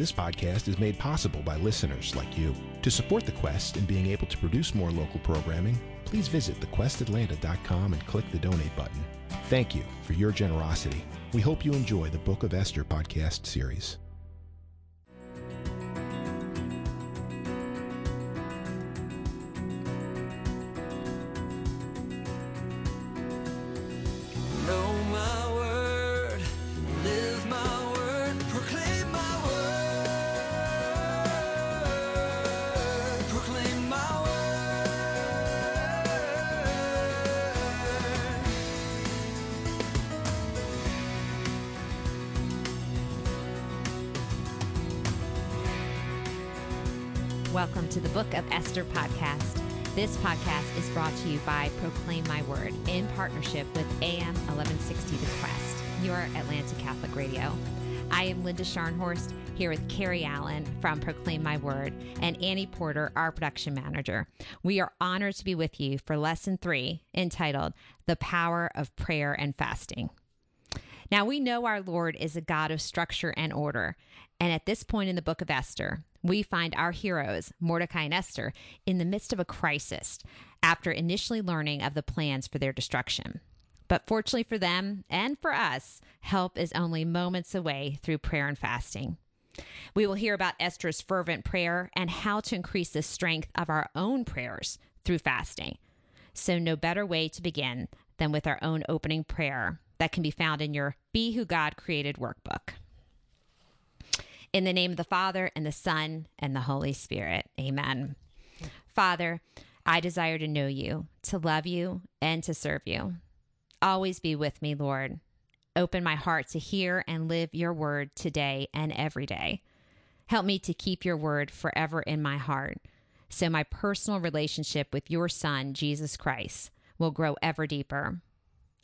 This podcast is made possible by listeners like you. To support the Quest in being able to produce more local programming, please visit thequestatlanta.com and click the donate button. Thank you for your generosity. We hope you enjoy the Book of Esther podcast series. You by Proclaim My Word in partnership with AM 1160 The Quest, your Atlanta Catholic Radio. I am Linda Scharnhorst here with Carrie Allen from Proclaim My Word and Annie Porter, our production manager. We are honored to be with you for lesson three entitled The Power of Prayer and Fasting. Now, we know our Lord is a God of structure and order. And at this point in the book of Esther, we find our heroes, Mordecai and Esther, in the midst of a crisis after initially learning of the plans for their destruction. But fortunately for them and for us, help is only moments away through prayer and fasting. We will hear about Esther's fervent prayer and how to increase the strength of our own prayers through fasting. So, no better way to begin than with our own opening prayer that can be found in your Be Who God Created workbook. In the name of the Father, and the Son, and the Holy Spirit. Amen. Father, I desire to know you, to love you, and to serve you. Always be with me, Lord. Open my heart to hear and live your word today and every day. Help me to keep your word forever in my heart so my personal relationship with your Son, Jesus Christ, will grow ever deeper.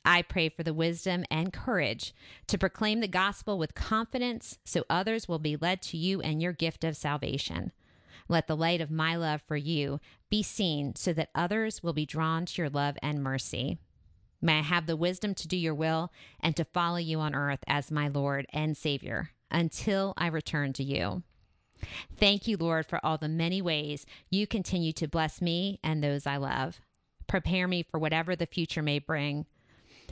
I pray for the wisdom and courage to proclaim the gospel with confidence so others will be led to you and your gift of salvation. Let the light of my love for you be seen so that others will be drawn to your love and mercy. May I have the wisdom to do your will and to follow you on earth as my Lord and Savior until I return to you. Thank you, Lord, for all the many ways you continue to bless me and those I love. Prepare me for whatever the future may bring.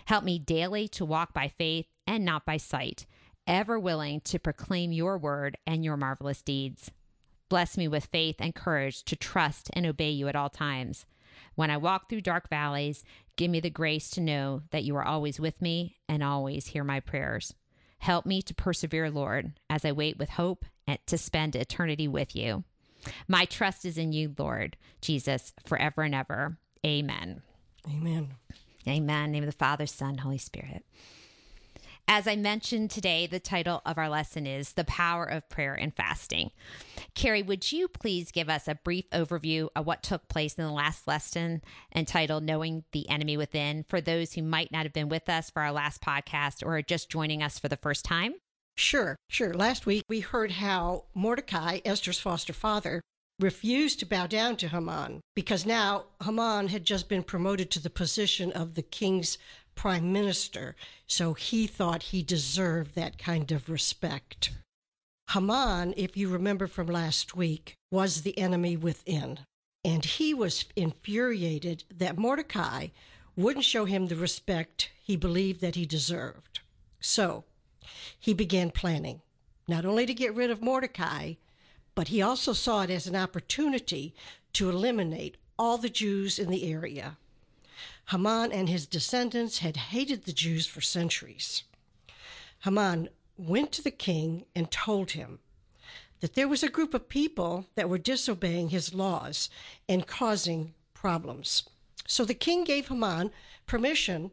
Help me daily to walk by faith and not by sight, ever willing to proclaim your word and your marvelous deeds. Bless me with faith and courage to trust and obey you at all times. When I walk through dark valleys, give me the grace to know that you are always with me and always hear my prayers. Help me to persevere, Lord, as I wait with hope and to spend eternity with you. My trust is in you, Lord Jesus, forever and ever. Amen. Amen. Amen. name of the Father, Son, Holy Spirit. As I mentioned today, the title of our lesson is The Power of Prayer and Fasting. Carrie, would you please give us a brief overview of what took place in the last lesson entitled Knowing the Enemy Within for those who might not have been with us for our last podcast or are just joining us for the first time? Sure, sure. Last week we heard how Mordecai, Esther's foster father, refused to bow down to Haman because now Haman had just been promoted to the position of the king's prime minister, so he thought he deserved that kind of respect. Haman, if you remember from last week, was the enemy within, and he was infuriated that Mordecai wouldn't show him the respect he believed that he deserved. So he began planning, not only to get rid of Mordecai, but he also saw it as an opportunity to eliminate all the Jews in the area. Haman and his descendants had hated the Jews for centuries. Haman went to the king and told him that there was a group of people that were disobeying his laws and causing problems. So the king gave Haman permission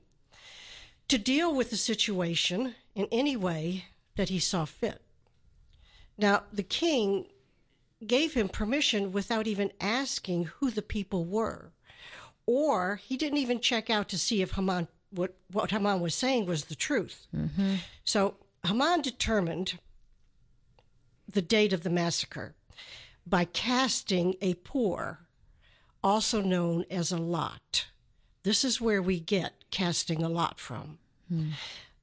to deal with the situation in any way that he saw fit. Now, the king gave him permission without even asking who the people were, or he didn't even check out to see if Haman what what Haman was saying was the truth. Mm-hmm. So Haman determined the date of the massacre by casting a pur, also known as a lot. This is where we get casting a lot from. Hmm.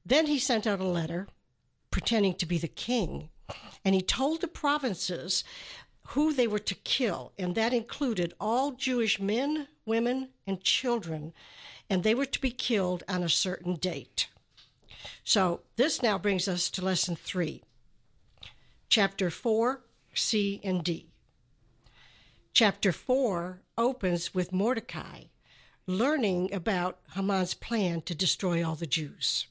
Then he sent out a letter pretending to be the king And he told the provinces who they were to kill, and that included all Jewish men, women, and children, and they were to be killed on a certain date. So this now brings us to lesson three, chapter 4, C and D. Chapter 4 opens with Mordecai learning about Haman's plan to destroy all the Jews.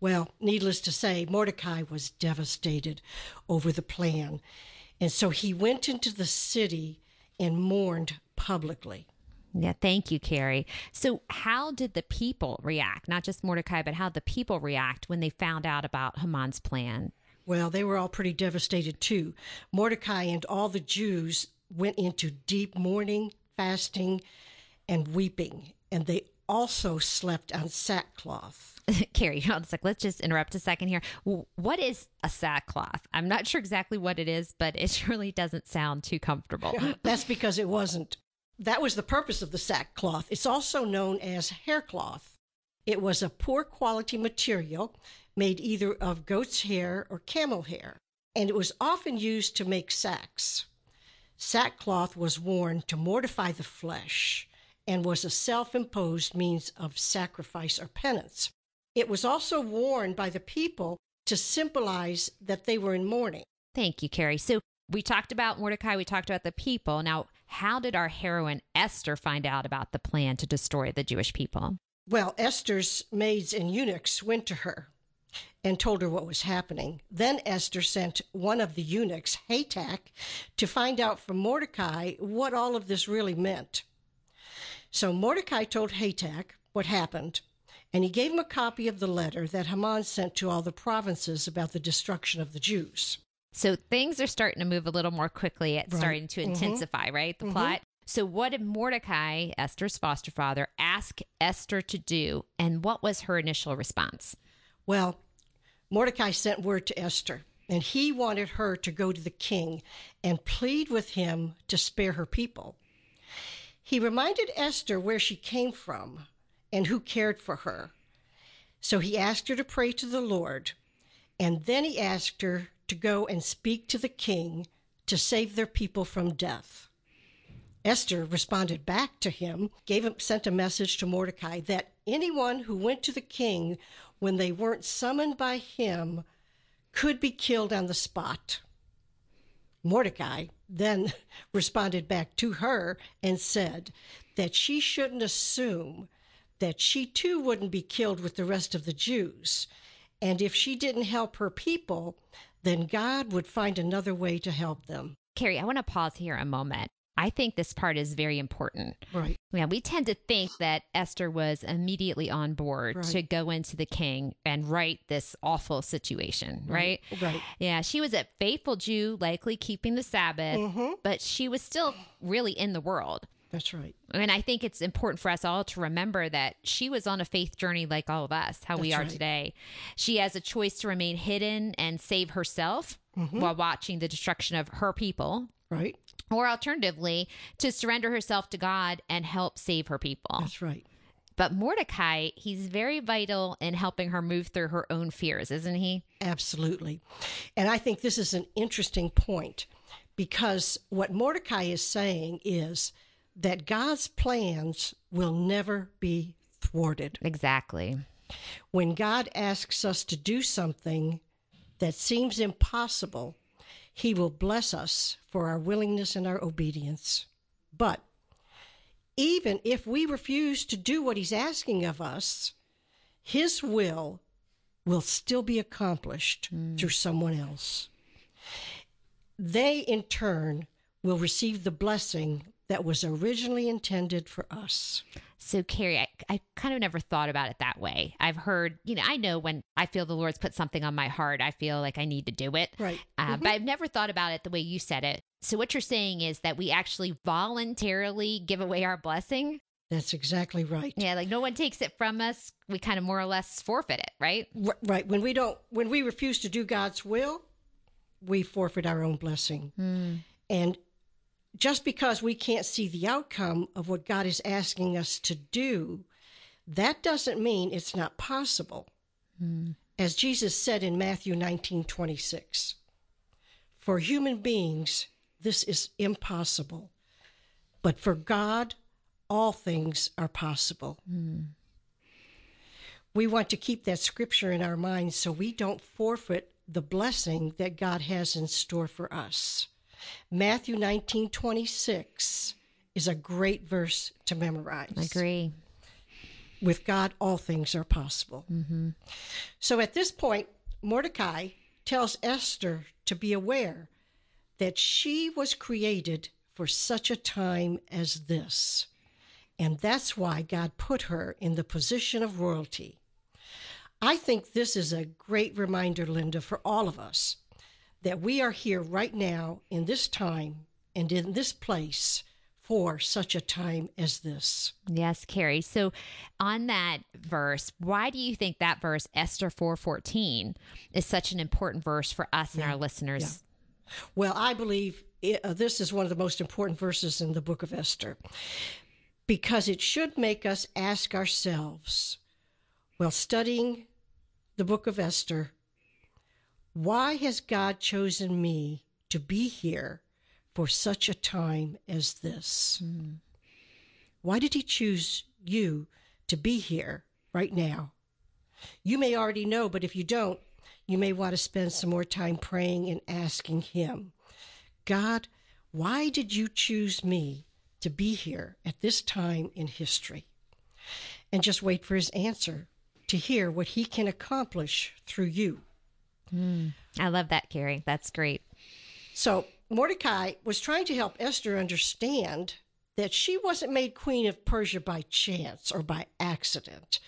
Well, needless to say, Mordecai was devastated over the plan. And so he went into the city and mourned publicly. Yeah, thank you, Carrie. So, how did the people react? Not just Mordecai, but how the people react when they found out about Haman's plan? Well, they were all pretty devastated too. Mordecai and all the Jews went into deep mourning, fasting, and weeping, and they also slept on sackcloth. Carrie, hold on a sec. Let's just interrupt a second here. What is a sackcloth? I'm not sure exactly what it is, but it surely doesn't sound too comfortable. That's because it wasn't. That was the purpose of the sackcloth. It's also known as haircloth. It was a poor quality material made either of goat's hair or camel hair, and it was often used to make sacks. Sackcloth was worn to mortify the flesh and was a self imposed means of sacrifice or penance. It was also worn by the people to symbolize that they were in mourning. Thank you, Carrie. So, we talked about Mordecai, we talked about the people. Now, how did our heroine Esther find out about the plan to destroy the Jewish people? Well, Esther's maids and eunuchs went to her and told her what was happening. Then Esther sent one of the eunuchs, Hatak, to find out from Mordecai what all of this really meant. So Mordecai told Hatak what happened, and he gave him a copy of the letter that Haman sent to all the provinces about the destruction of the Jews. So, things are starting to move a little more quickly. It's Right. starting to Mhm. intensify, right? The plot. So, what did Mordecai, Esther's foster father, ask Esther to do? And what was her initial response? Well, Mordecai sent word to Esther, and he wanted her to go to the king and plead with him to spare her people. He reminded Esther where she came from and who cared for her. So he asked her to pray to the Lord, and then he asked her to go and speak to the king to save their people from death. Esther responded back to him, gave him, sent a message to Mordecai that anyone who went to the king when they weren't summoned by him could be killed on the spot. Mordecai then responded back to her and said that she shouldn't assume that she too wouldn't be killed with the rest of the Jews. And if she didn't help her people, then God would find another way to help them. Carrie, I want to pause here a moment. I think this part is very important. Right. Yeah, we tend to think that Esther was immediately on board Right. to go into the king and right this awful situation, right? Right. Yeah, she was a faithful Jew, likely keeping the Sabbath, Mhm. but she was still really in the world. That's right. And I think it's important for us all to remember that she was on a faith journey like all of us, how we are right. today. She has a choice to remain hidden and save herself Mm-hmm. while watching the destruction of her people, Right. or alternatively, to surrender herself to God and help save her people. That's right. But Mordecai, he's very vital in helping her move through her own fears, isn't he? Absolutely. And I think this is an interesting point because what Mordecai is saying is that God's plans will never be thwarted. Exactly. When God asks us to do something that seems impossible, he will bless us for our willingness and our obedience. But even if we refuse to do what he's asking of us, his will will still be accomplished hmm. through someone else. They, in turn, will receive the blessing that was originally intended for us. So, Carrie, I, I kind of never thought about it that way. I've heard, you know, I know when I feel the Lord's put something on my heart, I feel like I need to do it. Right. Uh, But I've never thought about it the way you said it. So, what you're saying is that we actually voluntarily give away our blessing. That's exactly right. Yeah, like no one takes it from us. We kind of more or less forfeit it, right? R- Right. When we don't, when we refuse to do God's will, we forfeit our own blessing. And just because we can't see the outcome of what God is asking us to do, that doesn't mean it's not possible. Hmm. As Jesus said in Matthew 19 26, For human beings, this is impossible. But for God, all things are possible. Hmm. We want to keep that scripture in our minds so we don't forfeit the blessing that God has in store for us. Matthew 19 26 is a great verse to memorize. I agree. With God, all things are possible. Mm-hmm. So at this point, Mordecai tells Esther to be aware that she was created for such a time as this. And that's why God put her in the position of royalty. I think this is a great reminder, Linda, for all of us that we are here right now in this time and in this place for such a time as this. Yes, Carrie. So on that verse, why do you think that verse Esther 4:14 is such an important verse for us and our listeners? Well, I believe it, uh, this is one of the most important verses in the book of Esther because it should make us ask ourselves while studying the book of Esther why has God chosen me to be here for such a time as this? Why did He choose you to be here right now? You may already know, but if you don't, you may want to spend some more time praying and asking Him God, why did you choose me to be here at this time in history? And just wait for His answer to hear what He can accomplish through you. Mm. I love that, Carrie. That's great. So Mordecai was trying to help Esther understand that she wasn't made queen of Persia by chance or by accident,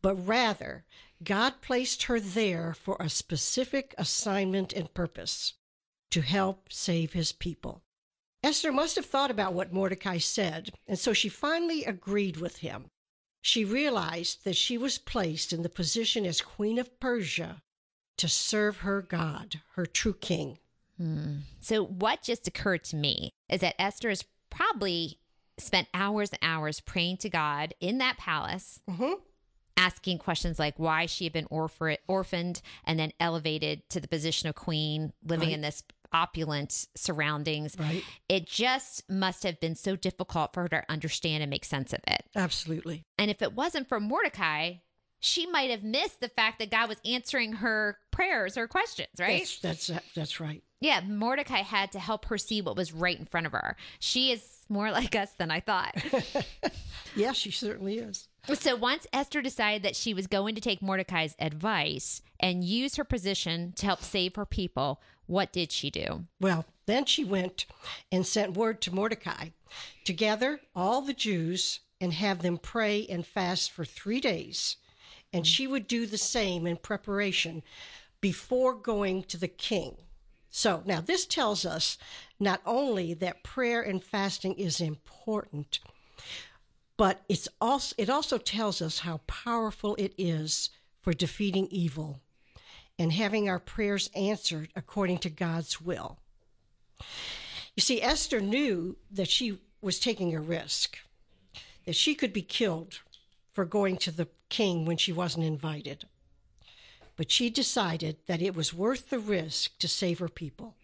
but rather God placed her there for a specific assignment and purpose to help save his people. Esther must have thought about what Mordecai said, and so she finally agreed with him. She realized that she was placed in the position as queen of Persia to serve her God, her true king. Hmm. So what just occurred to me is that Esther has probably spent hours and hours praying to God in that palace, mm-hmm. asking questions like why she had been orpha- orphaned and then elevated to the position of queen, living in this opulent surroundings. Right. It just must have been so difficult for her to understand and make sense of it. Absolutely. And if it wasn't for Mordecai, she might have missed the fact that God was answering her prayers or questions, right? That's that's that's right. Yeah, Mordecai had to help her see what was right in front of her. She is more like us than I thought. yeah, she certainly is. so once Esther decided that she was going to take Mordecai's advice and use her position to help save her people, what did she do? Well, then she went and sent word to Mordecai to gather all the Jews and have them pray and fast for three days. And she would do the same in preparation before going to the king. So now this tells us not only that prayer and fasting is important, but it's also it also tells us how powerful it is for defeating evil and having our prayers answered according to God's will. You see, Esther knew that she was taking a risk, that she could be killed for going to the king when she wasn't invited. But she decided that it was worth the risk to save her people,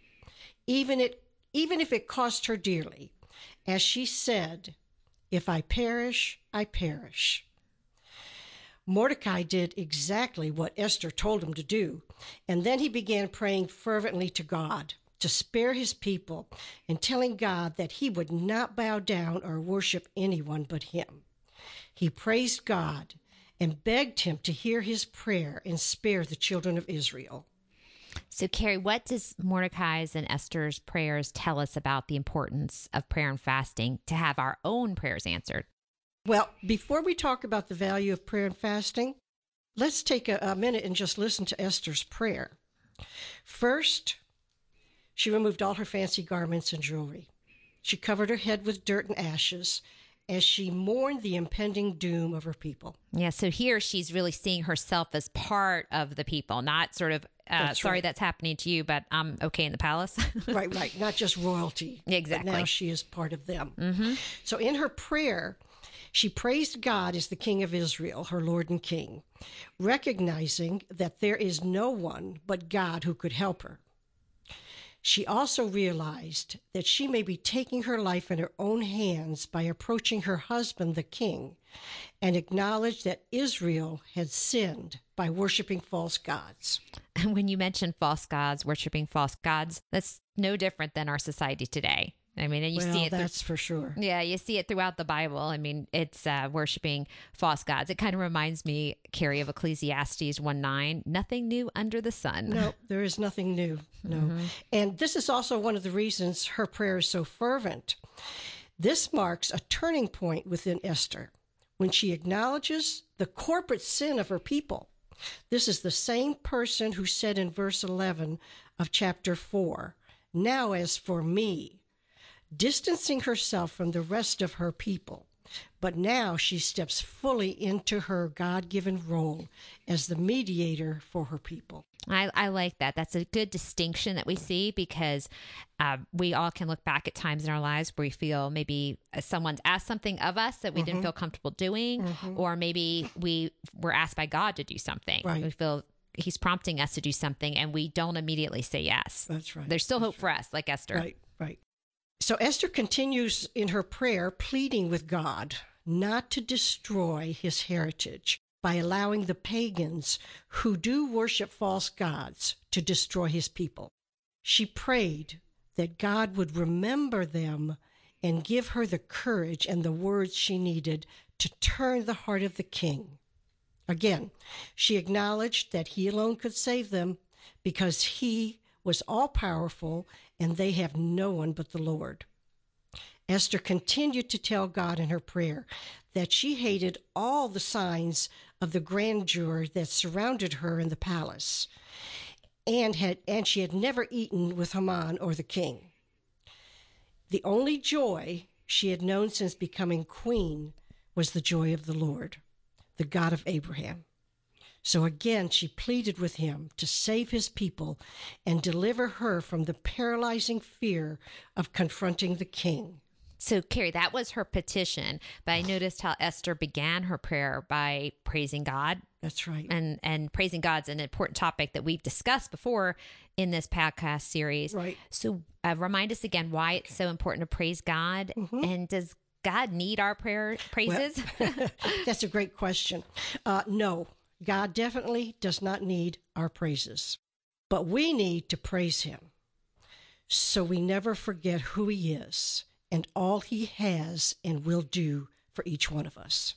even, it, even if it cost her dearly. As she said, If I perish, I perish. Mordecai did exactly what Esther told him to do, and then he began praying fervently to God to spare his people and telling God that he would not bow down or worship anyone but him. He praised God and begged him to hear his prayer and spare the children of Israel. So, Carrie, what does Mordecai's and Esther's prayers tell us about the importance of prayer and fasting to have our own prayers answered? Well, before we talk about the value of prayer and fasting, let's take a, a minute and just listen to Esther's prayer. First, she removed all her fancy garments and jewelry. She covered her head with dirt and ashes as she mourned the impending doom of her people. Yeah, so here she's really seeing herself as part of the people, not sort of, uh, That's sorry right. that's happening to you, but I'm okay in the palace. right, right. Not just royalty. Exactly. Now she is part of them. Mm-hmm. So in her prayer, she praised God as the King of Israel, her Lord and King, recognizing that there is no one but God who could help her. She also realized that she may be taking her life in her own hands by approaching her husband, the king, and acknowledged that Israel had sinned by worshiping false gods. And when you mention false gods, worshiping false gods, that's no different than our society today. I mean, and you well, see it. that's for sure. yeah, you see it throughout the Bible. I mean, it's uh, worshiping false gods. It kind of reminds me, Carrie, of Ecclesiastes 1 9. Nothing new under the sun. No, there is nothing new. No. And this is also one of the reasons her prayer is so fervent. This marks a turning point within Esther when she acknowledges the corporate sin of her people. This is the same person who said in verse 11 of chapter 4 Now, as for me, distancing herself from the rest of her people. But now she steps fully into her God given role as the mediator for her people. I, I like that. That's a good distinction that we see because uh, we all can look back at times in our lives where we feel maybe uh, someone's asked something of us that we didn't mm-hmm. feel comfortable doing, mm-hmm. or maybe we were asked by God to do something. Right. We feel He's prompting us to do something and we don't immediately say yes. That's right. There's still hope for us, like Esther. Right, right. So Esther continues in her prayer, pleading with God not to destroy his heritage by allowing the pagans who do worship false gods to destroy his people. She prayed that God would remember them and give her the courage and the words she needed to turn the heart of the king. Again, she acknowledged that he alone could save them because he was all powerful and they have no one but the Lord. Esther continued to tell God in her prayer that she hated all the signs of the grandeur that surrounded her in the palace and had and she had never eaten with Haman or the king. The only joy she had known since becoming queen was the joy of the Lord, the God of Abraham. So again, she pleaded with him to save his people and deliver her from the paralyzing fear of confronting the king. So, Carrie, that was her petition. But I noticed how Esther began her prayer by praising God. That's right. And, and praising God's an important topic that we've discussed before in this podcast series. Right. So, uh, remind us again why it's so important to praise God. And does God need our prayer praises? That's a great question. Uh, no, God definitely does not need our praises, but we need to praise him so we never forget who he is and all he has and will do for each one of us.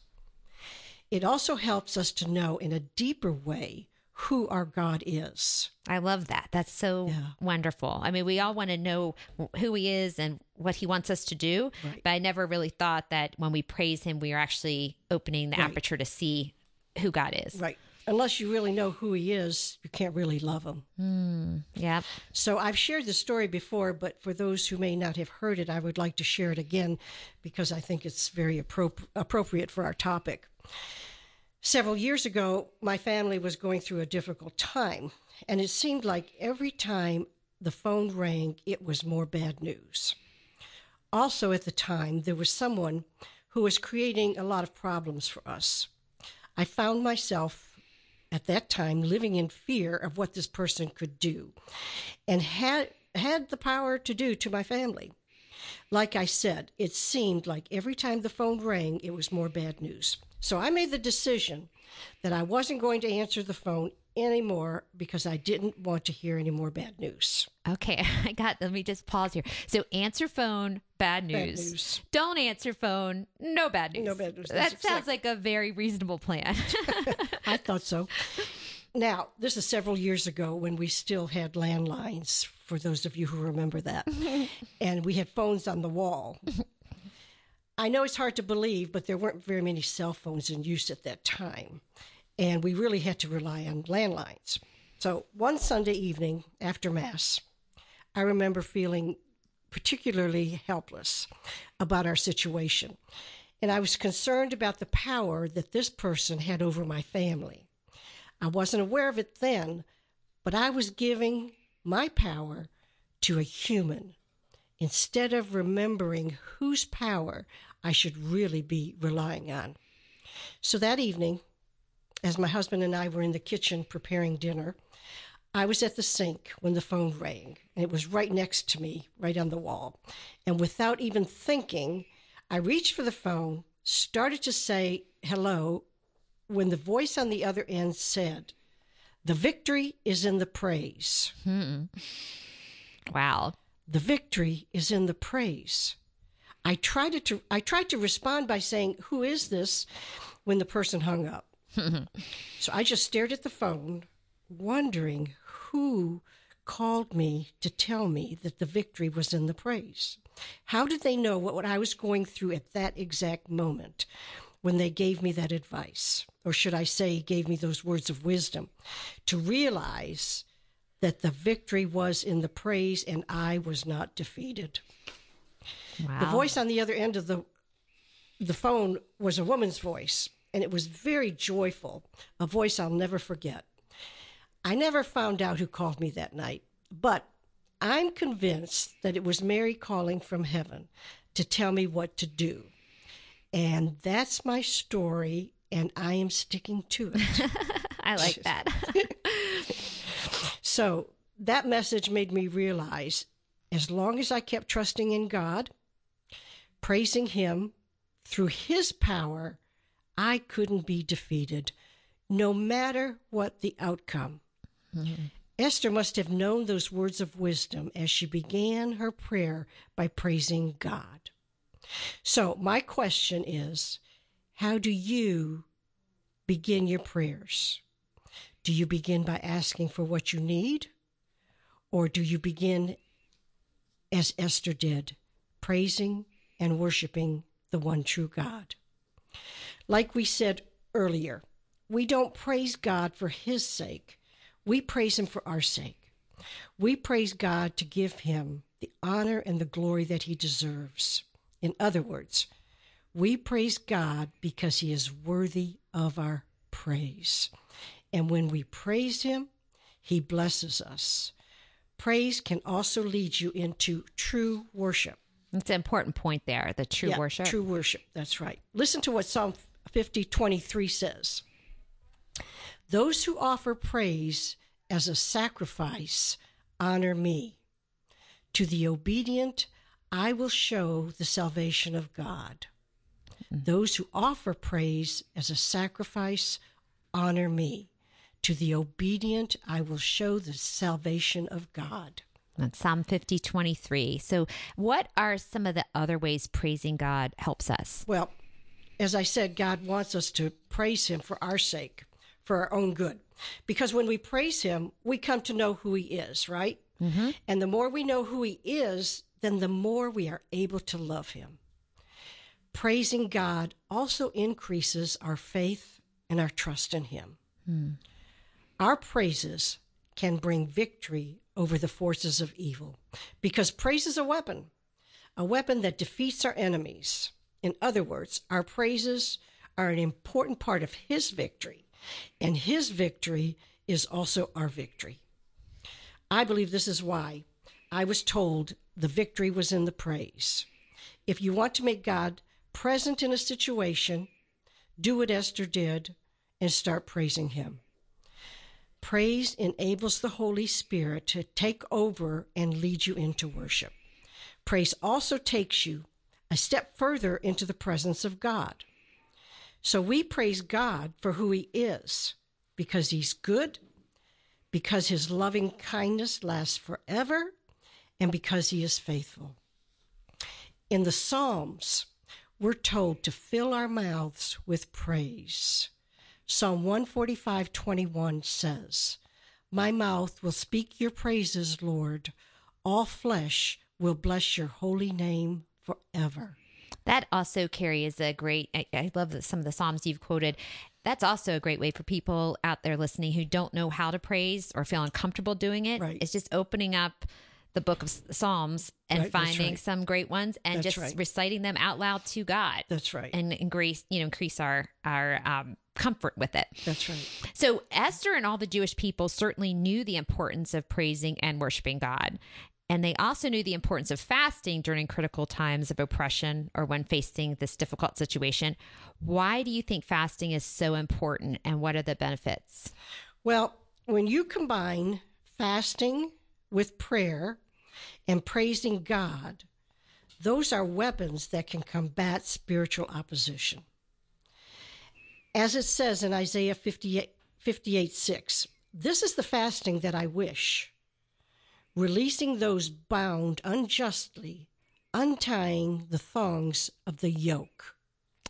It also helps us to know in a deeper way who our God is. I love that. That's so Yeah. wonderful. I mean, we all want to know who he is and what he wants us to do, Right. but I never really thought that when we praise him, we are actually opening the Right. aperture to see who God is. Right. Unless you really know who he is, you can't really love him. Hmm, yeah. So I've shared the story before, but for those who may not have heard it, I would like to share it again because I think it's very appro- appropriate for our topic. Several years ago, my family was going through a difficult time, and it seemed like every time the phone rang, it was more bad news. Also, at the time, there was someone who was creating a lot of problems for us. I found myself at that time living in fear of what this person could do and had had the power to do to my family. Like I said, it seemed like every time the phone rang, it was more bad news. So I made the decision that I wasn't going to answer the phone anymore because I didn't want to hear any more bad news. Okay, I got. Let me just pause here. So, answer phone, bad news. news. Don't answer phone, no bad news. No bad news. That That's sounds exactly- like a very reasonable plan. I thought so. Now, this is several years ago when we still had landlines, for those of you who remember that. and we had phones on the wall. I know it's hard to believe, but there weren't very many cell phones in use at that time. And we really had to rely on landlines. So one Sunday evening after Mass, I remember feeling particularly helpless about our situation. And I was concerned about the power that this person had over my family. I wasn't aware of it then, but I was giving my power to a human instead of remembering whose power I should really be relying on. So that evening, as my husband and I were in the kitchen preparing dinner, I was at the sink when the phone rang, and it was right next to me, right on the wall. And without even thinking, I reached for the phone, started to say hello, when the voice on the other end said, The victory is in the praise. Hmm. Wow. The victory is in the praise. I tried to I tried to respond by saying, "Who is this?" when the person hung up. So I just stared at the phone, wondering who called me to tell me that the victory was in the praise. How did they know what, what I was going through at that exact moment when they gave me that advice? Or should I say, gave me those words of wisdom to realize that the victory was in the praise and I was not defeated. Wow. The voice on the other end of the the phone was a woman's voice, and it was very joyful, a voice I'll never forget. I never found out who called me that night, but I'm convinced that it was Mary calling from heaven to tell me what to do. And that's my story, and I am sticking to it. I like that. So that message made me realize as long as I kept trusting in God, praising Him through His power, I couldn't be defeated, no matter what the outcome. Mm-hmm. Esther must have known those words of wisdom as she began her prayer by praising God. So, my question is how do you begin your prayers? Do you begin by asking for what you need? Or do you begin as Esther did, praising and worshiping the one true God? Like we said earlier, we don't praise God for his sake, we praise him for our sake. We praise God to give him the honor and the glory that he deserves. In other words, we praise God because he is worthy of our praise. And when we praise him, he blesses us. Praise can also lead you into true worship. It's an important point there, the true Yeah, worship. True worship. That's right. Listen to what Psalm 50 23 says. Those who offer praise as a sacrifice honor me. To the obedient, I will show the salvation of God. Those who offer praise as a sacrifice honor me. To the obedient, I will show the salvation of God. That's Psalm 50, 23. So, what are some of the other ways praising God helps us? Well, as I said, God wants us to praise Him for our sake, for our own good. Because when we praise Him, we come to know who He is, right? Mm-hmm. And the more we know who He is, then the more we are able to love Him. Praising God also increases our faith and our trust in Him. Hmm. Our praises can bring victory over the forces of evil because praise is a weapon, a weapon that defeats our enemies. In other words, our praises are an important part of His victory, and His victory is also our victory. I believe this is why I was told the victory was in the praise. If you want to make God present in a situation, do what Esther did and start praising Him. Praise enables the Holy Spirit to take over and lead you into worship. Praise also takes you a step further into the presence of God. So we praise God for who He is, because He's good, because His loving kindness lasts forever, and because He is faithful. In the Psalms, we're told to fill our mouths with praise. Psalm 145 21 says, My mouth will speak your praises, Lord. All flesh will bless your holy name forever. That also, Carrie, is a great. I, I love that some of the Psalms you've quoted. That's also a great way for people out there listening who don't know how to praise or feel uncomfortable doing it. Right. It's just opening up the book of Psalms and Right, finding right. some great ones and That's just right. reciting them out loud to God. That's right. And increase, you know, increase our our um, comfort with it. That's right. So Esther and all the Jewish people certainly knew the importance of praising and worshiping God. And they also knew the importance of fasting during critical times of oppression or when facing this difficult situation. Why do you think fasting is so important and what are the benefits? Well, when you combine fasting with prayer and praising God, those are weapons that can combat spiritual opposition. As it says in Isaiah 58, 58 6, this is the fasting that I wish, releasing those bound unjustly, untying the thongs of the yoke.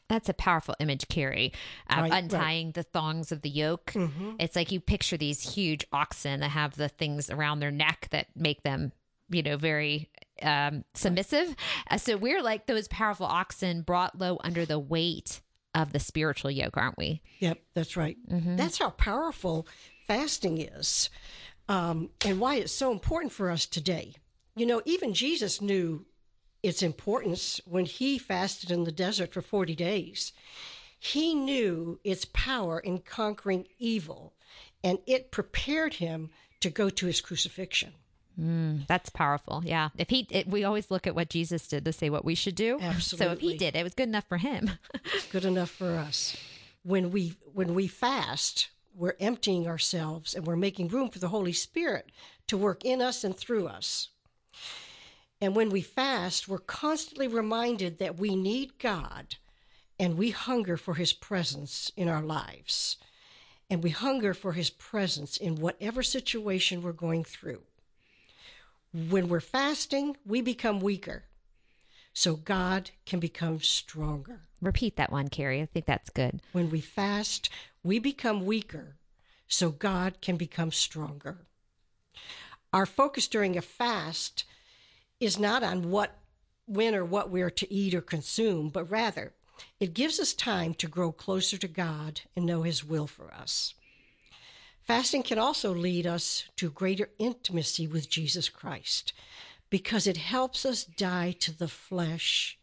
That's a powerful image, Carrie. Uh, Right, right. untying the thongs of the yoke. It's like you picture these huge oxen that have the things around their neck that make them, you know, very um, submissive. Uh, so we're like those powerful oxen brought low under the weight of the spiritual yoke, aren't we? Yep, that's right. That's how powerful fasting is um, and why it's so important for us today. You know, even Jesus knew its importance when he fasted in the desert for 40 days. He knew its power in conquering evil, and it prepared him to go to his crucifixion. That's powerful. Yeah. If he, it, we always look at what Jesus did to say what we should do. Absolutely. So if he did, it was good enough for him. good enough for us. When we when we fast, we're emptying ourselves and we're making room for the Holy Spirit to work in us and through us. And when we fast, we're constantly reminded that we need God and we hunger for his presence in our lives. And we hunger for his presence in whatever situation we're going through. When we're fasting, we become weaker so God can become stronger. Repeat that one, Carrie. I think that's good. When we fast, we become weaker so God can become stronger. Our focus during a fast is not on what, when, or what we are to eat or consume, but rather it gives us time to grow closer to God and know His will for us. Fasting can also lead us to greater intimacy with Jesus Christ because it helps us die to the flesh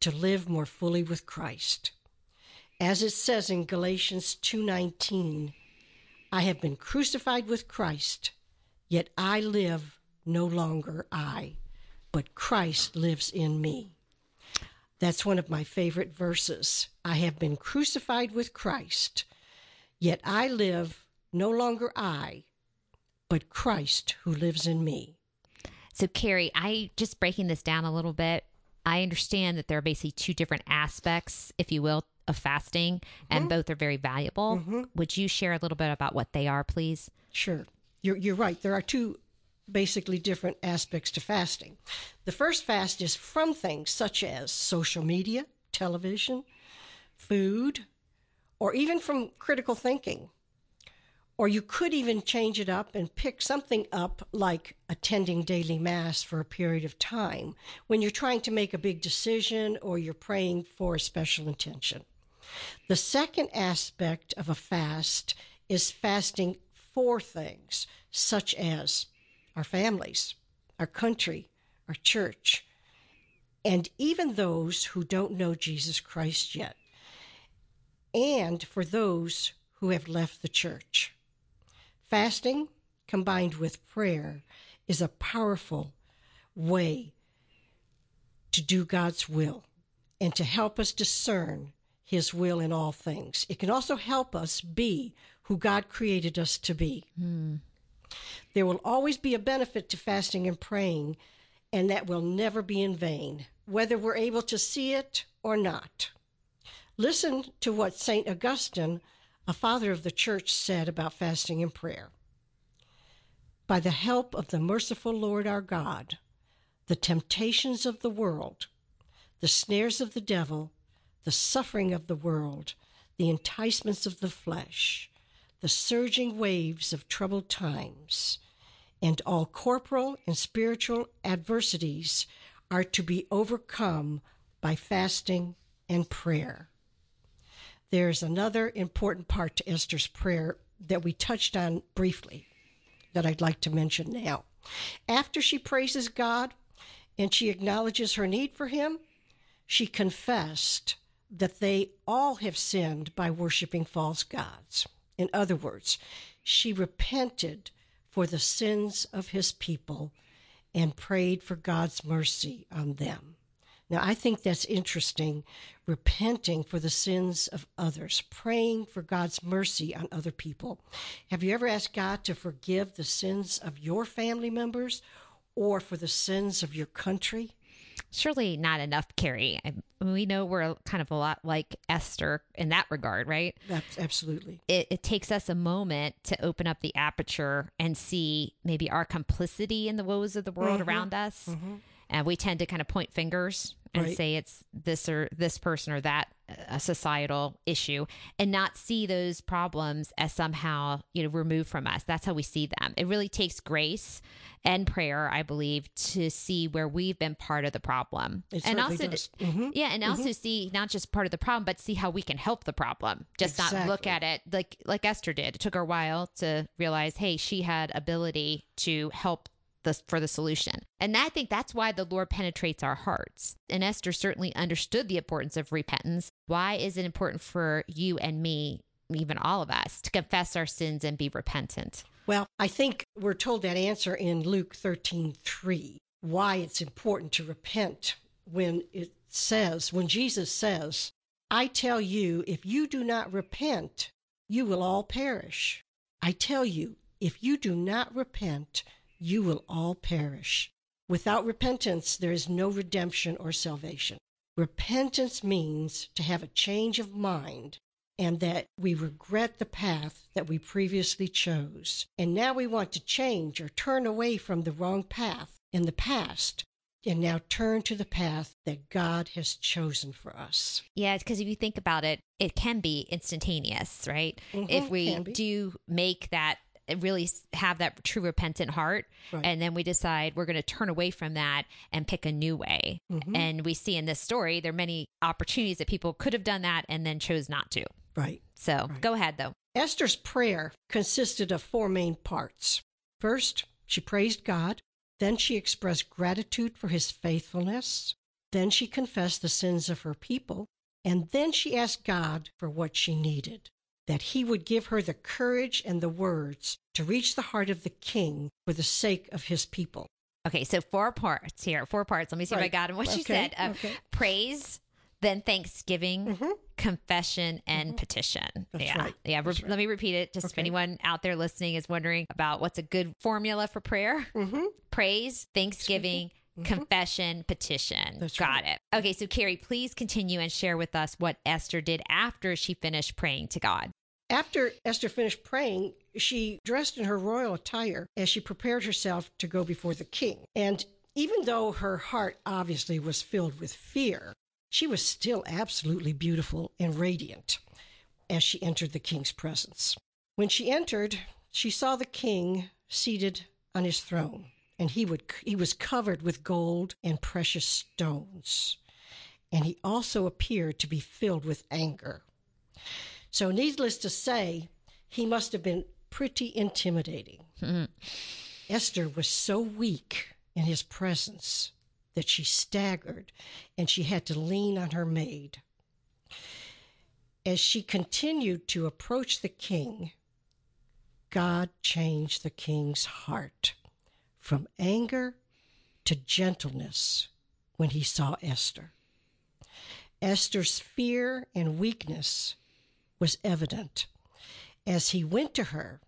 to live more fully with Christ. As it says in Galatians 2:19, I have been crucified with Christ, yet I live no longer I, but Christ lives in me. That's one of my favorite verses. I have been crucified with Christ, yet I live no longer I, but Christ who lives in me. So, Carrie, I just breaking this down a little bit. I understand that there are basically two different aspects, if you will, of fasting, and mm-hmm. both are very valuable. Mm-hmm. Would you share a little bit about what they are, please? Sure. You're, you're right. There are two basically different aspects to fasting. The first fast is from things such as social media, television, food, or even from critical thinking. Or you could even change it up and pick something up like attending daily mass for a period of time when you're trying to make a big decision or you're praying for a special intention. The second aspect of a fast is fasting for things such as our families, our country, our church, and even those who don't know Jesus Christ yet, and for those who have left the church. Fasting combined with prayer is a powerful way to do God's will and to help us discern His will in all things. It can also help us be who God created us to be. There will always be a benefit to fasting and praying, and that will never be in vain, whether we're able to see it or not. Listen to what St. Augustine, a father of the church, said about fasting and prayer. By the help of the merciful Lord our God, the temptations of the world, the snares of the devil, the suffering of the world, the enticements of the flesh, the surging waves of troubled times, and all corporal and spiritual adversities are to be overcome by fasting and prayer. There's another important part to Esther's prayer that we touched on briefly that I'd like to mention now. After she praises God and she acknowledges her need for Him, she confessed that they all have sinned by worshiping false gods. In other words, she repented for the sins of His people and prayed for God's mercy on them. Now, I think that's interesting. Repenting for the sins of others, praying for God's mercy on other people. Have you ever asked God to forgive the sins of your family members or for the sins of your country? Surely not enough, Carrie. I, we know we're kind of a lot like Esther in that regard, right? That's absolutely. It, it takes us a moment to open up the aperture and see maybe our complicity in the woes of the world mm-hmm. around us. Mm-hmm. And we tend to kind of point fingers and Right. say it's this or this person or that a societal issue and not see those problems as somehow you know removed from us. That's how we see them. It really takes grace and prayer i believe to see where we've been part of the problem. It and also to- Mhm. yeah and also see not just part of the problem but see how we can help the problem. Just not look at it like like esther did. It took her a while to realize hey she had ability to help the, for the solution. And I think that's why the Lord penetrates our hearts. And Esther certainly understood the importance of repentance. Why is it important for you and me, even all of us, to confess our sins and be repentant? Well, I think we're told that answer in Luke 13 3, why it's important to repent when it says, when Jesus says, I tell you, if you do not repent, you will all perish. I tell you, if you do not repent, you will all perish. Without repentance, there is no redemption or salvation. Repentance means to have a change of mind and that we regret the path that we previously chose. And now we want to change or turn away from the wrong path in the past and now turn to the path that God has chosen for us. Yeah, because if you think about it, it can be instantaneous, right? Mhm, if we do make that really have that true repentant heart Right. and then we decide we're going to turn away from that and pick a new way Mhm. and we see in this story there are many opportunities that people could have done that and then chose not to Right. so Right. go ahead though Esther's prayer consisted of four main parts. First, she praised God. Then she expressed gratitude for his faithfulness. Then she confessed the sins of her people. And then she asked God for what she needed that he would give her the courage and the words to reach the heart of the king for the sake of his people. okay so four parts here four parts let me see if i Right. got them what she said uh, okay. praise then thanksgiving Mhm. confession and petition That's yeah right. yeah re- let me repeat it just if anyone out there listening is wondering about what's a good formula for prayer Mm-hmm. praise thanksgiving Mm-hmm. confession petition That's got right. it okay so carrie please continue and share with us what esther did after she finished praying to god After Esther finished praying, she dressed in her royal attire as she prepared herself to go before the king. And even though her heart obviously was filled with fear, she was still absolutely beautiful and radiant as she entered the king's presence. When she entered, she saw the king seated on his throne, and he, would, he was covered with gold and precious stones. And he also appeared to be filled with anger. So, needless to say, he must have been pretty intimidating. Hmm. Esther was so weak in his presence that she staggered and she had to lean on her maid. As she continued to approach the king, God changed the king's heart from anger to gentleness when he saw Esther. Esther's fear and weakness was evident as he went to her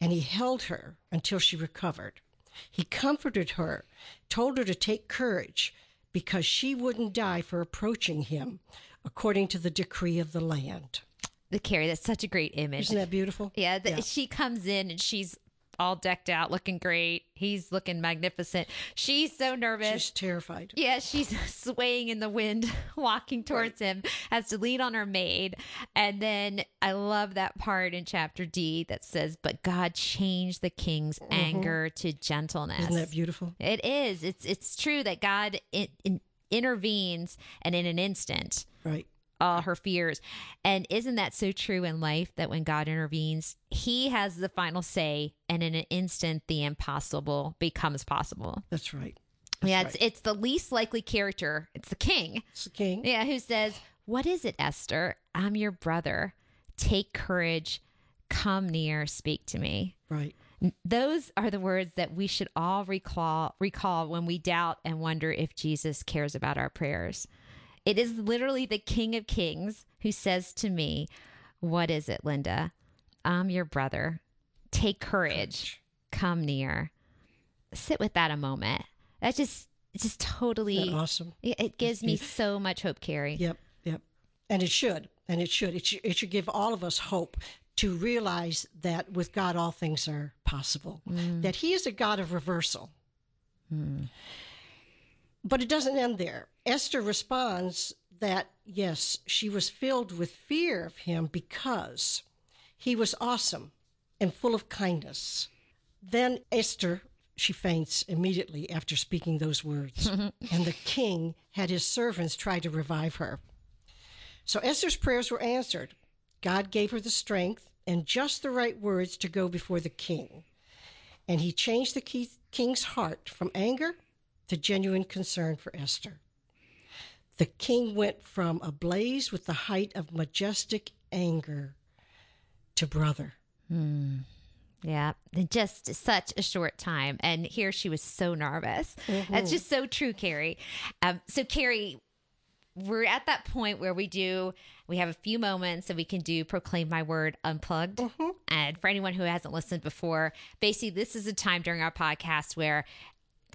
and he held her until she recovered. He comforted her, told her to take courage because she wouldn't die for approaching him according to the decree of the land. the carrie that's such a great image Isn't that beautiful? Yeah, the, Yeah. she comes in and she's all decked out, looking great. He's looking magnificent. She's so nervous. She's terrified. yeah, she's swaying in the wind, walking towards him, has to lean on her maid. And then I love that part in chapter D that says, But God changed the king's anger to gentleness. Mm-hmm. Isn't that beautiful? It is. It's it's true that God in, in, intervenes and in an instant Right. All her fears. And isn't that so true in life that when God intervenes, he has the final say and in an instant the impossible becomes possible. That's right. yeah, right. it's it's the least likely character. It's the king. It's the king. Yeah, who says, "What is it, Esther? I'm your brother. Take courage. Come near, speak to me." Right. Those are the words that we should all recall recall when we doubt and wonder if Jesus cares about our prayers. It is literally the King of Kings who says to me, "What is it, Linda? I'm your brother. Take courage. Come near." Sit with that a moment. That just it's just totally that awesome? it, it gives me so much hope, Carrie. Yep, yep. And it should, and it should. It should, it should give all of us hope to realize that with God, all things are possible. Mm. That He is a God of reversal. Mm. But it doesn't end there. Esther responds that, yes, she was filled with fear of him because he was awesome and full of kindness. Then Esther, she faints immediately after speaking those words. and the king had his servants try to revive her. So Esther's prayers were answered. God gave her the strength and just the right words to go before the king. And he changed the king's heart from anger to genuine concern for Esther. The king went from ablaze with the height of majestic anger to brother. Hmm. Yeah, just such a short time. And here she was so nervous. Mm-hmm. That's just so true, Carrie. Um, so, Carrie, we're at that point where we do, we have a few moments that we can do Proclaim My Word Unplugged. Mm-hmm. And for anyone who hasn't listened before, basically, this is a time during our podcast where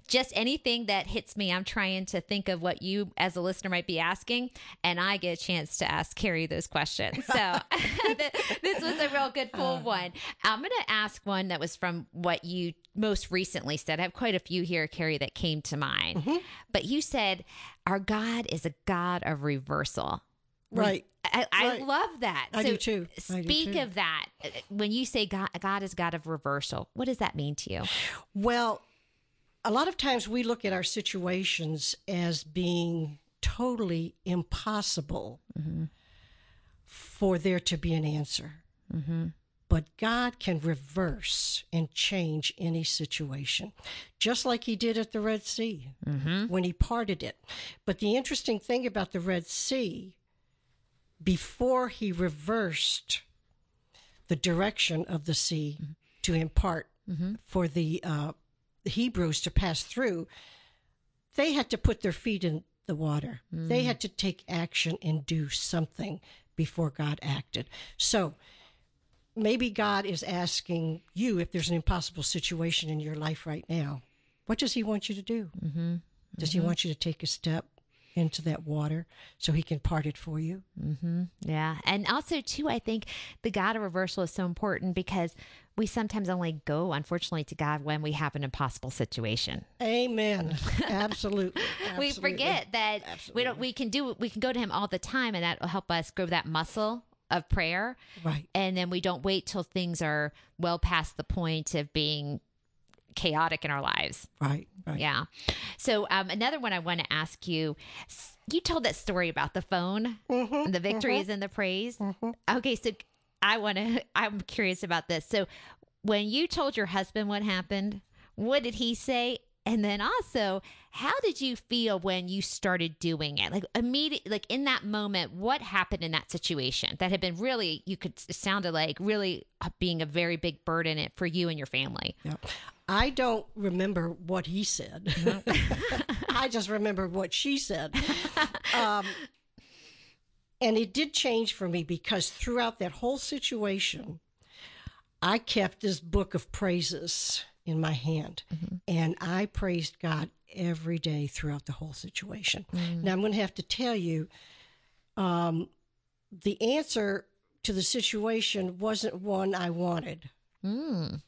just anything that hits me, I'm trying to think of what you as a listener might be asking, and I get a chance to ask Carrie those questions. So this was a real good full uh. one. I'm going to ask one that was from what you most recently said. I have quite a few here, Carrie, that came to mind. Mm-hmm. But you said, Our God is a God of reversal. Right. I, I Right. love that. I so do too. I do Speak too. of that. When you say God, God is God of reversal, what does that mean to you? Well, a lot of times we look at our situations as being totally impossible mm-hmm. for there to be an answer. Mm-hmm. But God can reverse and change any situation, just like He did at the Red Sea mm-hmm. when He parted it. But the interesting thing about the Red Sea, before He reversed the direction of the sea to impart for the uh, Hebrews to pass through, they had to put their feet in the water. They had to take action and do something before God acted. So maybe God is asking you if there's an impossible situation in your life right now, what does He want you to do? Mm-hmm. Does He want you to take a step into that water so He can part it for you? Yeah. And also, too, I think the God of reversal is so important because we sometimes only go, unfortunately, to God when we have an impossible situation. Amen. Absolutely. We forget that we don't, we can do, we can go to Him all the time and that will help us grow that muscle of prayer. Right. And then we don't wait till things are well past the point of being chaotic in our lives. Right. Right. Yeah. So um, another one I want to ask you. You told that story about the phone, and the victories mm-hmm. and the praise. Mm-hmm. Okay, so I want to. I'm curious about this. So when you told your husband what happened, what did he say? And then also, how did you feel when you started doing it? Like immediate, like in that moment, what happened in that situation that had been really, you could sounded like really uh, being a very big burden it for you and your family. Yeah. I don't remember what he said. I just remember what she said. Um, and it did change for me because throughout that whole situation, I kept this book of praises in my hand and I praised God every day throughout the whole situation. Now, I'm going to have to tell you um, the answer to the situation wasn't one I wanted Mm.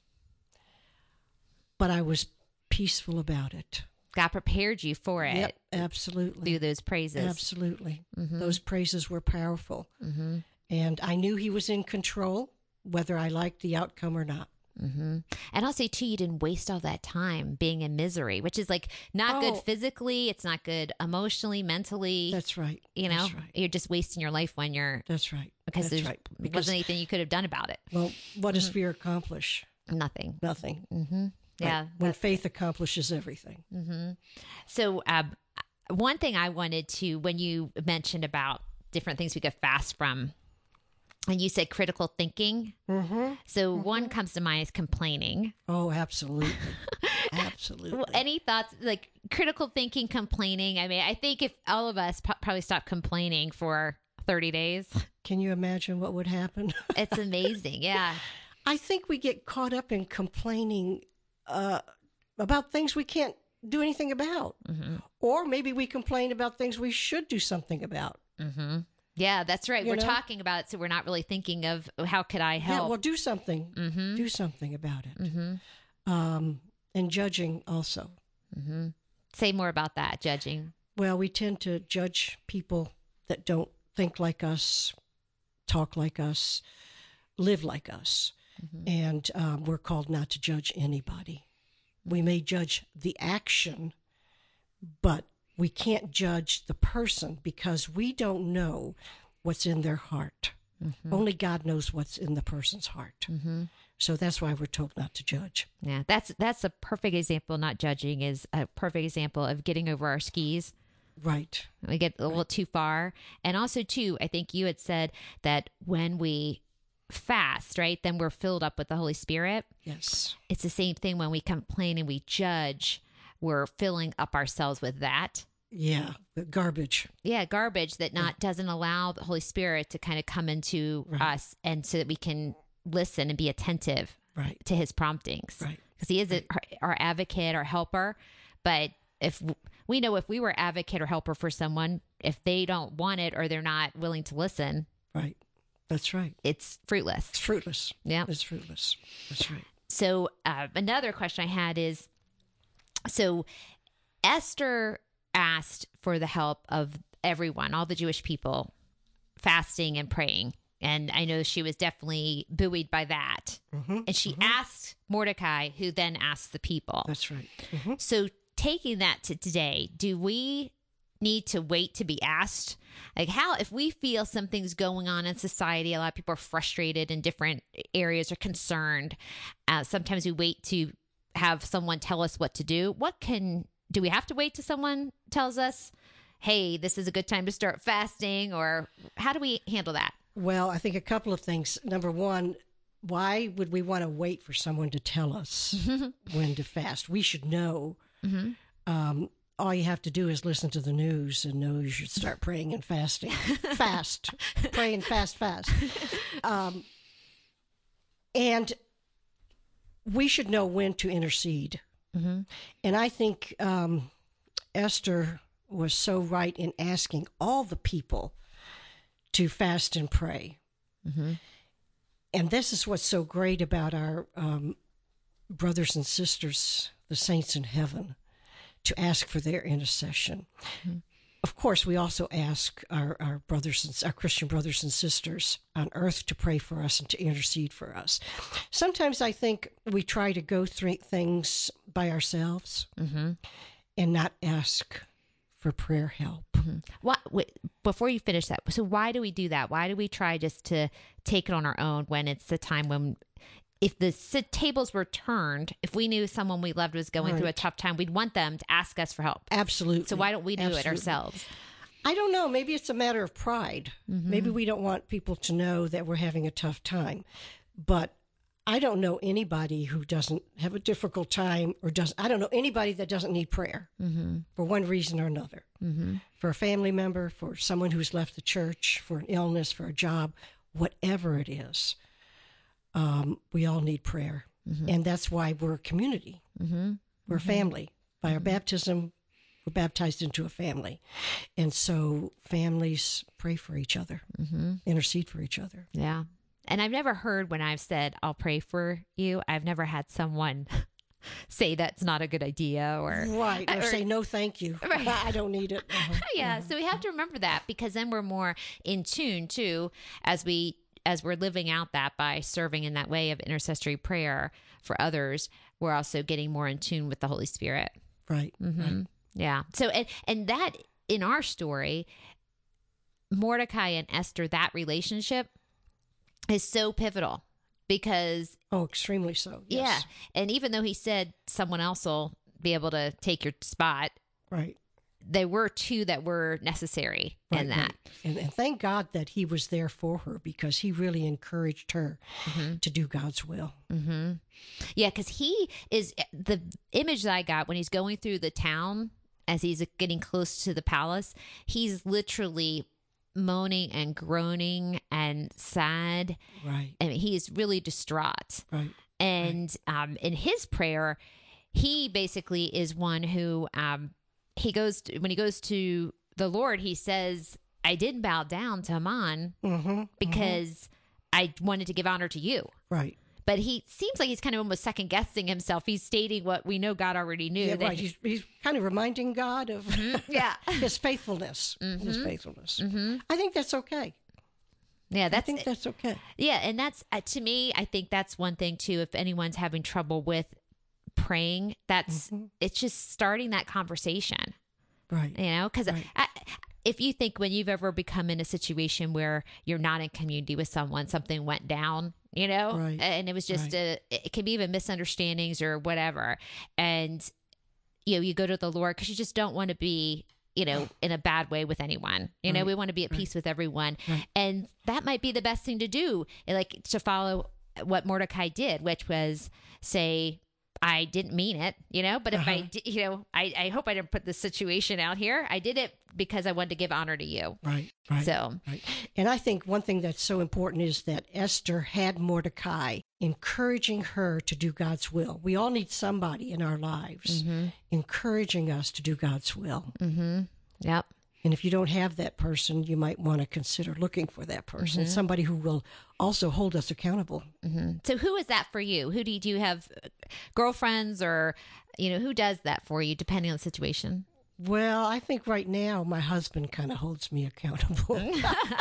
but I was peaceful about it. God prepared you for it. Yep, absolutely. through those praises. Absolutely. Mm-hmm. Those praises were powerful. Mm-hmm. And I knew he was in control, whether I liked the outcome or not. Mm-hmm. And I'll say too, you didn't waste all that time being in misery, which is like not Oh. good physically. It's not good emotionally, mentally. That's right. you know, right. you're just wasting your life when you're That's right. because That's there right. Because, wasn't anything you could have done about it. well, what does mm. fear accomplish? Nothing. Nothing. Yeah. When faith accomplishes everything. So, um, one thing I wanted to, when you mentioned about different things we could fast from, And you said critical thinking. Mm-hmm. So one comes to mind is complaining. Oh, absolutely. absolutely. Well, any thoughts like critical thinking, complaining? I mean, I think if all of us po- probably stop complaining for 30 days, Can you imagine what would happen? it's amazing. Yeah. I think we get caught up in complaining uh, about things we can't do anything about. Mm-hmm. Or maybe we complain about things we should do something about. Mm-hmm. Yeah, that's right. You we're know? talking about it, so we're not really thinking of how could I help. Yeah, well, do something. mm-hmm. Do something about it. Mm-hmm. Um, and judging also. Mm-hmm. Say more about that, judging. Well, we tend to judge people that don't think like us, talk like us, live like us. Mm-hmm. And um, we're called not to judge anybody. We may judge the action, but we can't judge the person because we don't know what's in their heart. Mm-hmm. Only God knows what's in the person's heart. So that's why we're told not to judge. Yeah, that's that's a perfect example. Not judging is a perfect example of getting over our skis. Right. We get a little too far, and also too, I think you had said that when we fast, right, then we're filled up with the Holy Spirit. Yes. It's the same thing when we complain and we judge. We're filling up ourselves with that. Yeah. The garbage. yeah garbage that not doesn't allow the holy spirit to kind of come into Right. us and so that we can listen and be attentive Right. to his promptings Right. because he is a, our, our advocate our helper but if we know if we were advocate or helper for someone if they don't want it or they're not willing to listen Right. That's right. it's fruitless It's fruitless. yeah It's fruitless. That's right. So uh, another question I had is, so Esther asked for the help of everyone, all the Jewish people, fasting and praying, and I know she was definitely buoyed by that. Mm-hmm. And she asked Mordecai, who then asked the people. That's right. hmm So taking that to today, do we need to wait to be asked? Like how if we feel something's going on in society, a lot of people are frustrated in different areas or concerned. Uh, sometimes we wait to have someone tell us what to do. What can do we have to wait till someone tells us, "Hey, this is a good time to start fasting," or how do we handle that? Well, I think a couple of things. Number one, why would we want to wait for someone to tell us when to fast? We should know. Mm-hmm. Um, all you have to do is listen to the news and know you should start praying and fasting. fast. Pray and fast, fast. Um, and we should know when to intercede. Mm-hmm. And I think um, Esther was so right in asking all the people to fast and pray. Mm-hmm. And this is what's so great about our um, brothers and sisters, the saints in heaven, to ask for their intercession. Of course, we also ask our, our brothers and our Christian brothers and sisters on earth to pray for us and to intercede for us. Sometimes I think we try to go through things by ourselves Mm-hmm. and not ask for prayer help. What wait, before you finish that? So why do we do that? Why do we try just to take it on our own when it's the time when, if the tables were turned, if we knew someone we loved was going through a tough time, we'd want them to ask us for help. Absolutely. So why don't we do it ourselves? I don't know. Maybe it's a matter of pride. Mm-hmm. Maybe we don't want people to know that we're having a tough time. But I don't know anybody who doesn't have a difficult time or doesn't. I don't know anybody that doesn't need prayer Mm-hmm. for one reason or another. Mm-hmm. For a family member, for someone who's left the church, for an illness, for a job, whatever it is. Um, we all need prayer. And that's why we're a community. Mm-hmm. We're a family. By our baptism, we're baptized into a family. And so families pray for each other, Mm-hmm. intercede for each other. Yeah. And I've never heard when I've said, I'll pray for you, I've never had someone say that's not a good idea or. Right. Or, Or- say, no, thank you. Right. I don't need it. Uh-huh. yeah so we have to remember that because then we're more in tune too as we as we're living out that by serving in that way of intercessory prayer for others we're also getting more in tune with the holy spirit Right. hmm right. yeah so and and that in our story mordecai and esther that relationship is so pivotal because Oh, extremely so. Yes. yeah and even though he said someone else will be able to take your spot Right. There were two that were necessary in that. right. And, and thank God that he was there for her because he really encouraged her Mm-hmm. to do God's will. Mm-hmm. Yeah, because he is the image that I got when he's going through the town as he's getting close to the palace. He's literally moaning and groaning and sad. Right, I mean, he is really distraught. right. And um, in his prayer, he basically is one who um, he goes to, when he goes to the Lord. He says, "I didn't bow down to Haman Mm-hmm. because I wanted to give honor to you." Right. But he seems like he's kind of almost second guessing himself. He's stating what we know God already knew. Yeah, right. He's, he's kind of reminding God of yeah, his faithfulness. His faithfulness. I think that's okay. yeah, I that's think that's okay. yeah, and that's uh, to me. I think that's one thing too. If anyone's having trouble with praying, that's Mm-hmm. it's just starting that conversation. Right. you know because Right. if you think when you've ever become in a situation where you're not in community with someone something went down you know Right. and it was just a it can be even misunderstandings or whatever and you know you go to the lord because you just don't want to be you know in a bad way with anyone you know Right. we want to be at peace with everyone Right. and that might be the best thing to do like to follow what mordecai did which was say I didn't mean it, you know, but if I, Uh-huh. di- you know, I, I hope I didn't put the situation out here. I did it because I wanted to give honor to you. Right. Right. So, Right. And I think one thing that's so important is that Esther had Mordecai encouraging her to do God's will. We all need somebody in our lives encouraging us to do God's will. mm-hmm. Yep. And if you don't have that person, you might want to consider looking for that person, somebody who will also hold us accountable. hmm So, who is that for you? Who do you, do you have uh, girlfriends or, you know, who does that for you, depending on the situation? Well, I think right now my husband kind of holds me accountable.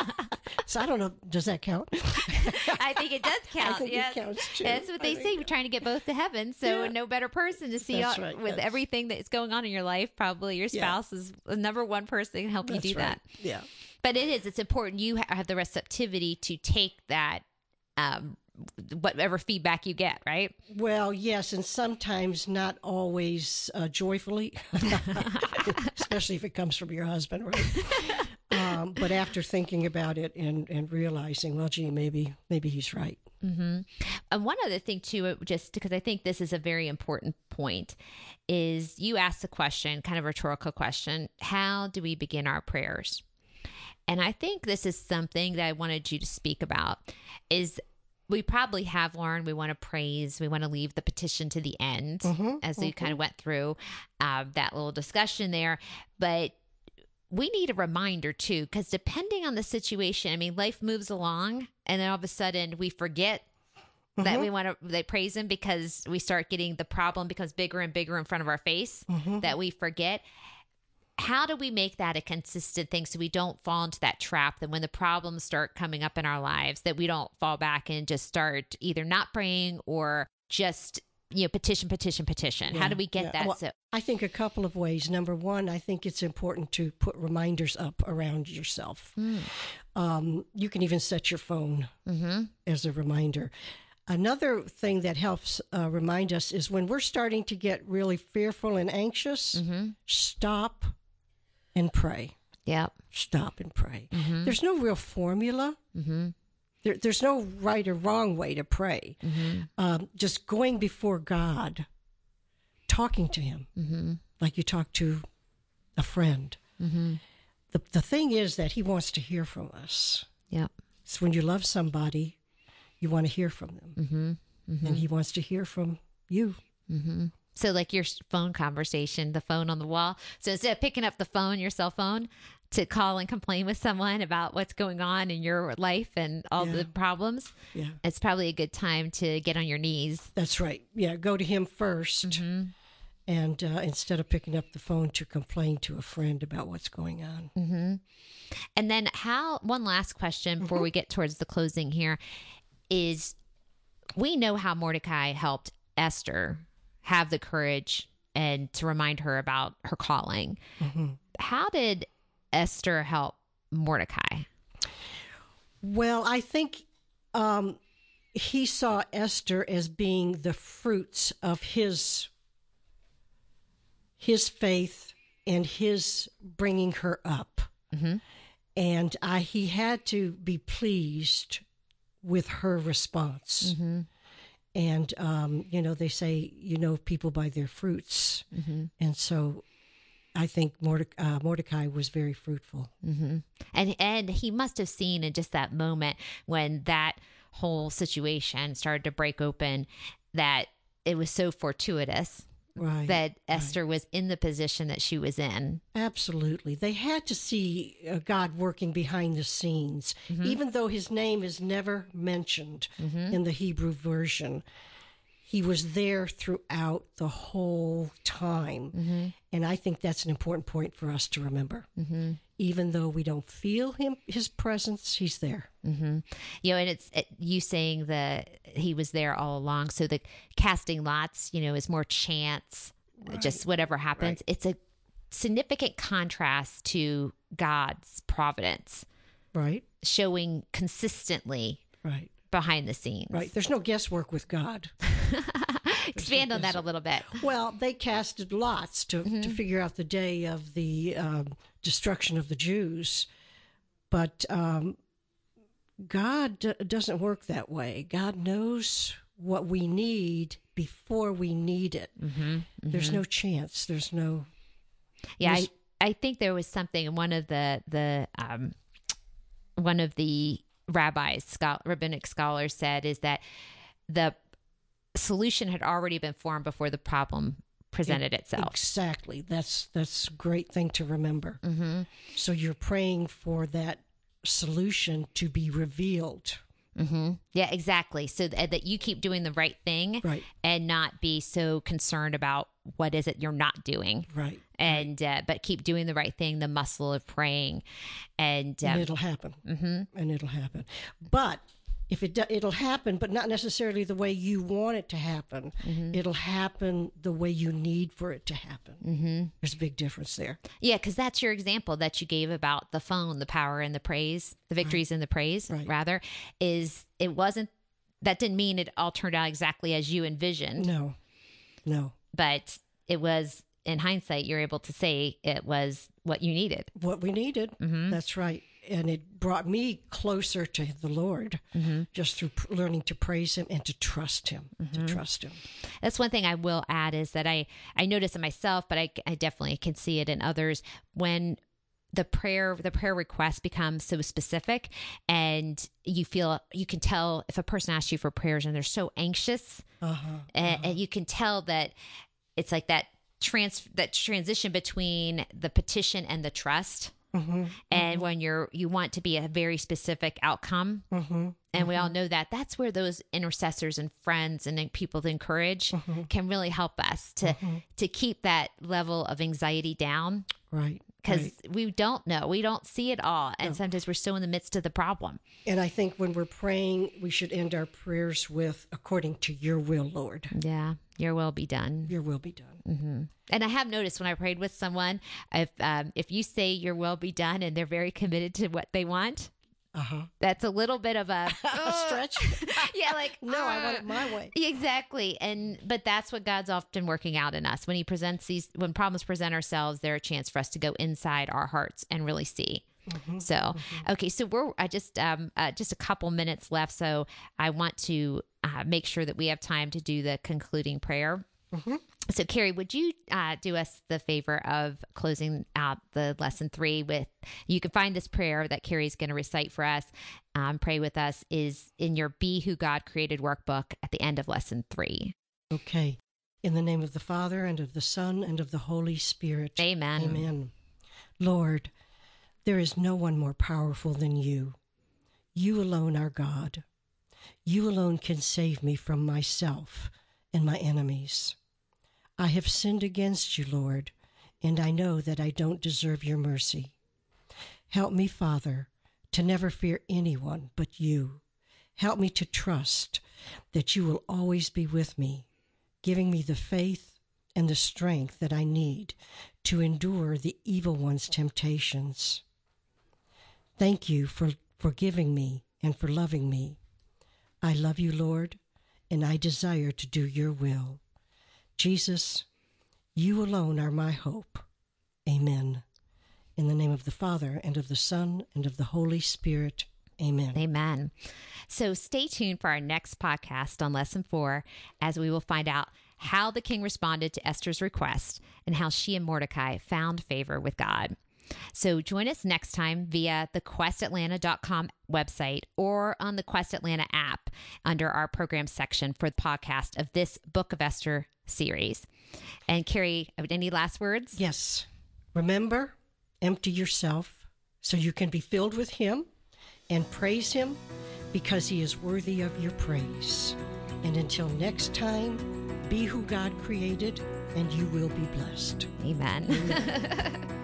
so I don't know, does that count? I think it does count. think it counts, too. That's what they say. We're trying to get both to heaven. So, Yeah. no better person to see That's all- right. with That's- everything that's going on in your life. Probably your Yeah. spouse is the number one person that can help you do right. that. Yeah. But it is. It's important you have the receptivity to take that, um, whatever feedback you get. Right. Well, yes, and sometimes not always uh, joyfully, especially if it comes from your husband, right? um, but after thinking about it and, and realizing, well, gee, maybe maybe he's right. And one other thing too, uh, just because I think this is a very important point, is you asked the question, kind of rhetorical question: How do we begin our prayers? And I think this is something that I wanted you to speak about. Is we probably have learned we want to praise, we want to leave the petition to the end, mm-hmm, as we kind of mm-hmm. went through um, that little discussion there, but we need a reminder too, because depending on the situation, I mean, life moves along, and then all of a sudden we forget that mm-hmm. we want to they praise him because we start getting the problem becomes bigger and bigger in front of our face that we forget. How do we make that a consistent thing so we don't fall into that trap that when the problems start coming up in our lives that we don't fall back and just start either not praying or just you know petition petition petition. How do we get Yeah. that? Well, so I think a couple of ways. Number one, I think it's important to put reminders up around yourself. Um, you can even set your phone as a reminder. Another thing that helps uh, remind us is when we're starting to get really fearful and anxious, stop and pray. yep. Stop and pray. Mm-hmm. There's no real formula. Mm-hmm. There, there's no right or wrong way to pray. Mm-hmm. Um, just going before God, talking to Him like you talk to a friend. The, the thing is that He wants to hear from us. Yep. So when you love somebody, you want to hear from them. And He wants to hear from you. So, like your phone conversation, the phone on the wall. So, instead of picking up the phone, your cell phone, to call and complain with someone about what's going on in your life and all Yeah. the problems, Yeah. it's probably a good time to get on your knees. That's right. Yeah, go to him 1st mm-hmm. And uh, instead of picking up the phone to complain to a friend about what's going on. Mm-hmm. And then, how one last question before mm-hmm. we get towards the closing here is we know how Mordecai helped Esther have the courage and to remind her about her calling. Mm-hmm. How did Esther help Mordecai? Well, I think um, he saw Esther as being the fruits of his his faith and his bringing her up. Mm-hmm. And I, he had to be pleased with her response. Mm-hmm. And, um, you know, they say, you know, people by their fruits. And so I think Morde- uh, Mordecai was very fruitful. and and he must have seen in just that moment when that whole situation started to break open that it was so fortuitous Right. that Esther was in the position that she was in. Absolutely. They had to see uh, God working behind the scenes, even though his name is never mentioned in the Hebrew version. He was there throughout the whole time. Mm-hmm. And I think that's an important point for us to remember. Mm-hmm. Even though we don't feel him, his presence, he's there. Mm-hmm. You know, and it's it, you saying that he was there all along. So the casting lots, you know, is more chance, just whatever happens. It's a significant contrast to God's providence, Right? showing consistently Right. Behind the scenes. Right. There's no guesswork with God. Expand on that a little bit. Well, they casted lots to, to figure out the day of the um, destruction of the Jews. But um, God d- doesn't work that way. God knows what we need before we need it. There's no chance. There's no. Yeah, I, I think there was something. In one of the the um, one of the rabbis, rabbinic scholars, said is that the solution had already been formed before the problem presented itself. Exactly. That's that's a great thing to remember. Mm-hmm. So you're praying for that solution to be revealed. Yeah, exactly. So th- that you keep doing the right thing, Right. and not be so concerned about what is it you're not doing, Right. and uh, but keep doing the right thing, the muscle of praying, and and um, it'll happen. Mm-hmm. And it'll happen. But if it do, it'll happen, but not necessarily the way you want it to happen. It'll happen the way you need for it to happen. Mm-hmm. There's a big difference there. Yeah, because that's your example that you gave about the phone, the power and the praise, the victories and the praise, Right. rather, is it wasn't, that didn't mean it all turned out exactly as you envisioned, No, no. but it was, in hindsight, you're able to say it was what you needed. What we needed. That's right. And it brought me closer to the Lord mm-hmm. just through pr- learning to praise Him and to trust Him. To mm-hmm. trust Him. That's one thing I will add is that I, I notice in myself, but I, I definitely can see it in others when the prayer the prayer request becomes so specific and you feel you can tell if a person asks you for prayers and they're so anxious Uh-huh. and, and uh-huh. you can tell that it's like that trans that transition between the petition and the trust Mm-hmm. and mm-hmm. when you're you want to be a very specific outcome. Mm-hmm. And we all know that. That's where those intercessors and friends and people to encourage can really help us to to keep that level of anxiety down. Right. Because right. we don't know we don't see it all and sometimes we're still in the midst of the problem And I think when we're praying, we should end our prayers with, according to your will, Lord. yeah your will be done Your will be done. And I have noticed when I prayed with someone, if um, if you say your will be done and they're very committed to what they want, Uh huh. that's a little bit of a stretch? yeah, like no, I want uh, it my way. Exactly. And but that's what God's often working out in us. When he presents these when problems present ourselves, they're a chance for us to go inside our hearts and really see. So, okay, so we're I just um uh, just a couple minutes left, so I want to uh, make sure that we have time to do the concluding prayer. So, Carrie, would you uh, do us the favor of closing out the lesson three with? You can find this prayer that Carrie's going to recite for us, um, pray with us, is in your Be Who God Created workbook at the end of lesson three. Okay. In the name of the Father, and of the Son, and of the Holy Spirit. Amen. Amen. Lord, there is no one more powerful than you. You alone are God. You alone can save me from myself and my enemies. I have sinned against you, Lord, and I know that I don't deserve your mercy. Help me, Father, to never fear anyone but you. Help me to trust that you will always be with me, giving me the faith and the strength that I need to endure the evil one's temptations. Thank you for forgiving me and for loving me. I love you, Lord, and I desire to do your will. Jesus, you alone are my hope. Amen. In the name of the Father, and of the Son, and of the Holy Spirit. Amen. Amen. So stay tuned for our next podcast on lesson four as we will find out how the king responded to Esther's request and how she and Mordecai found favor with God. So join us next time via the questatlanta.com website or on the Quest Atlanta app under our program section for the podcast of this Book of Esther series. And Carrie, any last words? Yes. Remember, empty yourself so you can be filled with Him and praise Him because He is worthy of your praise. And until next time, be who God created and you will be blessed. Amen.